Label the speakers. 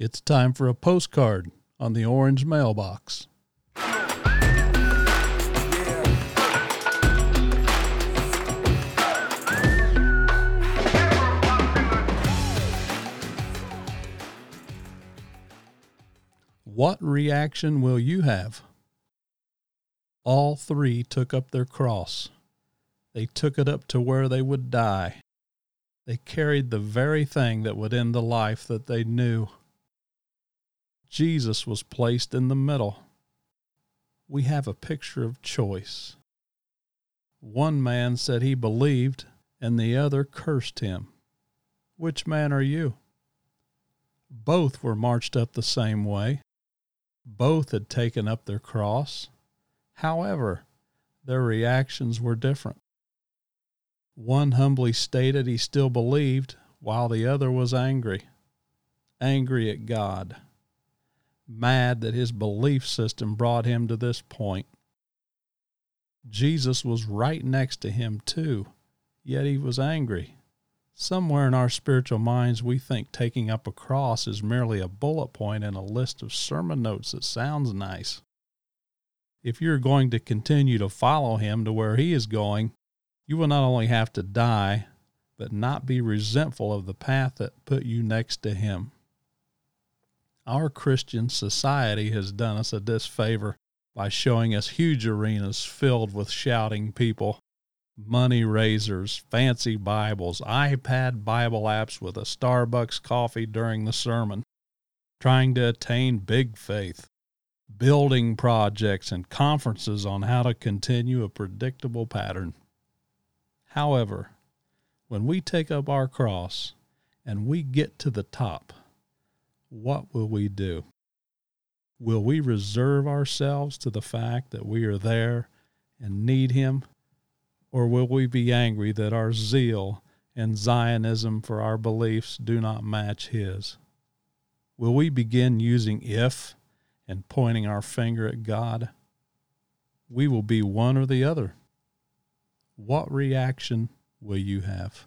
Speaker 1: It's time for a postcard on the orange mailbox. What reaction will you have? All three took up their cross. They took it up to where they would die. They carried the very thing that would end the life that they knew. Jesus was placed in the middle. We have a picture of choice. One man said he believed, and the other cursed him. Which man are you? Both were marched up the same way. Both had taken up their cross. However, their reactions were different. One humbly stated he still believed, while the other was angry. Angry at God. Mad that his belief system brought him to this point. Jesus was right next to him, too, yet he was angry. Somewhere in our spiritual minds, we think taking up a cross is merely a bullet point in a list of sermon notes that sounds nice. If you're going to continue to follow him to where he is going, you will not only have to die, but not be resentful of the path that put you next to him. Our Christian society has done us a disfavor by showing us huge arenas filled with shouting people, money raisers, fancy Bibles, iPad Bible apps with a Starbucks coffee during the sermon, trying to attain big faith, building projects and conferences on how to continue a predictable pattern. However, when we take up our cross and we get to the top, what will we do? Will we reserve ourselves to the fact that we are there and need Him? Or will we be angry that our zeal and Zionism for our beliefs do not match His? Will we begin using if and pointing our finger at God? We will be one or the other. What reaction will you have?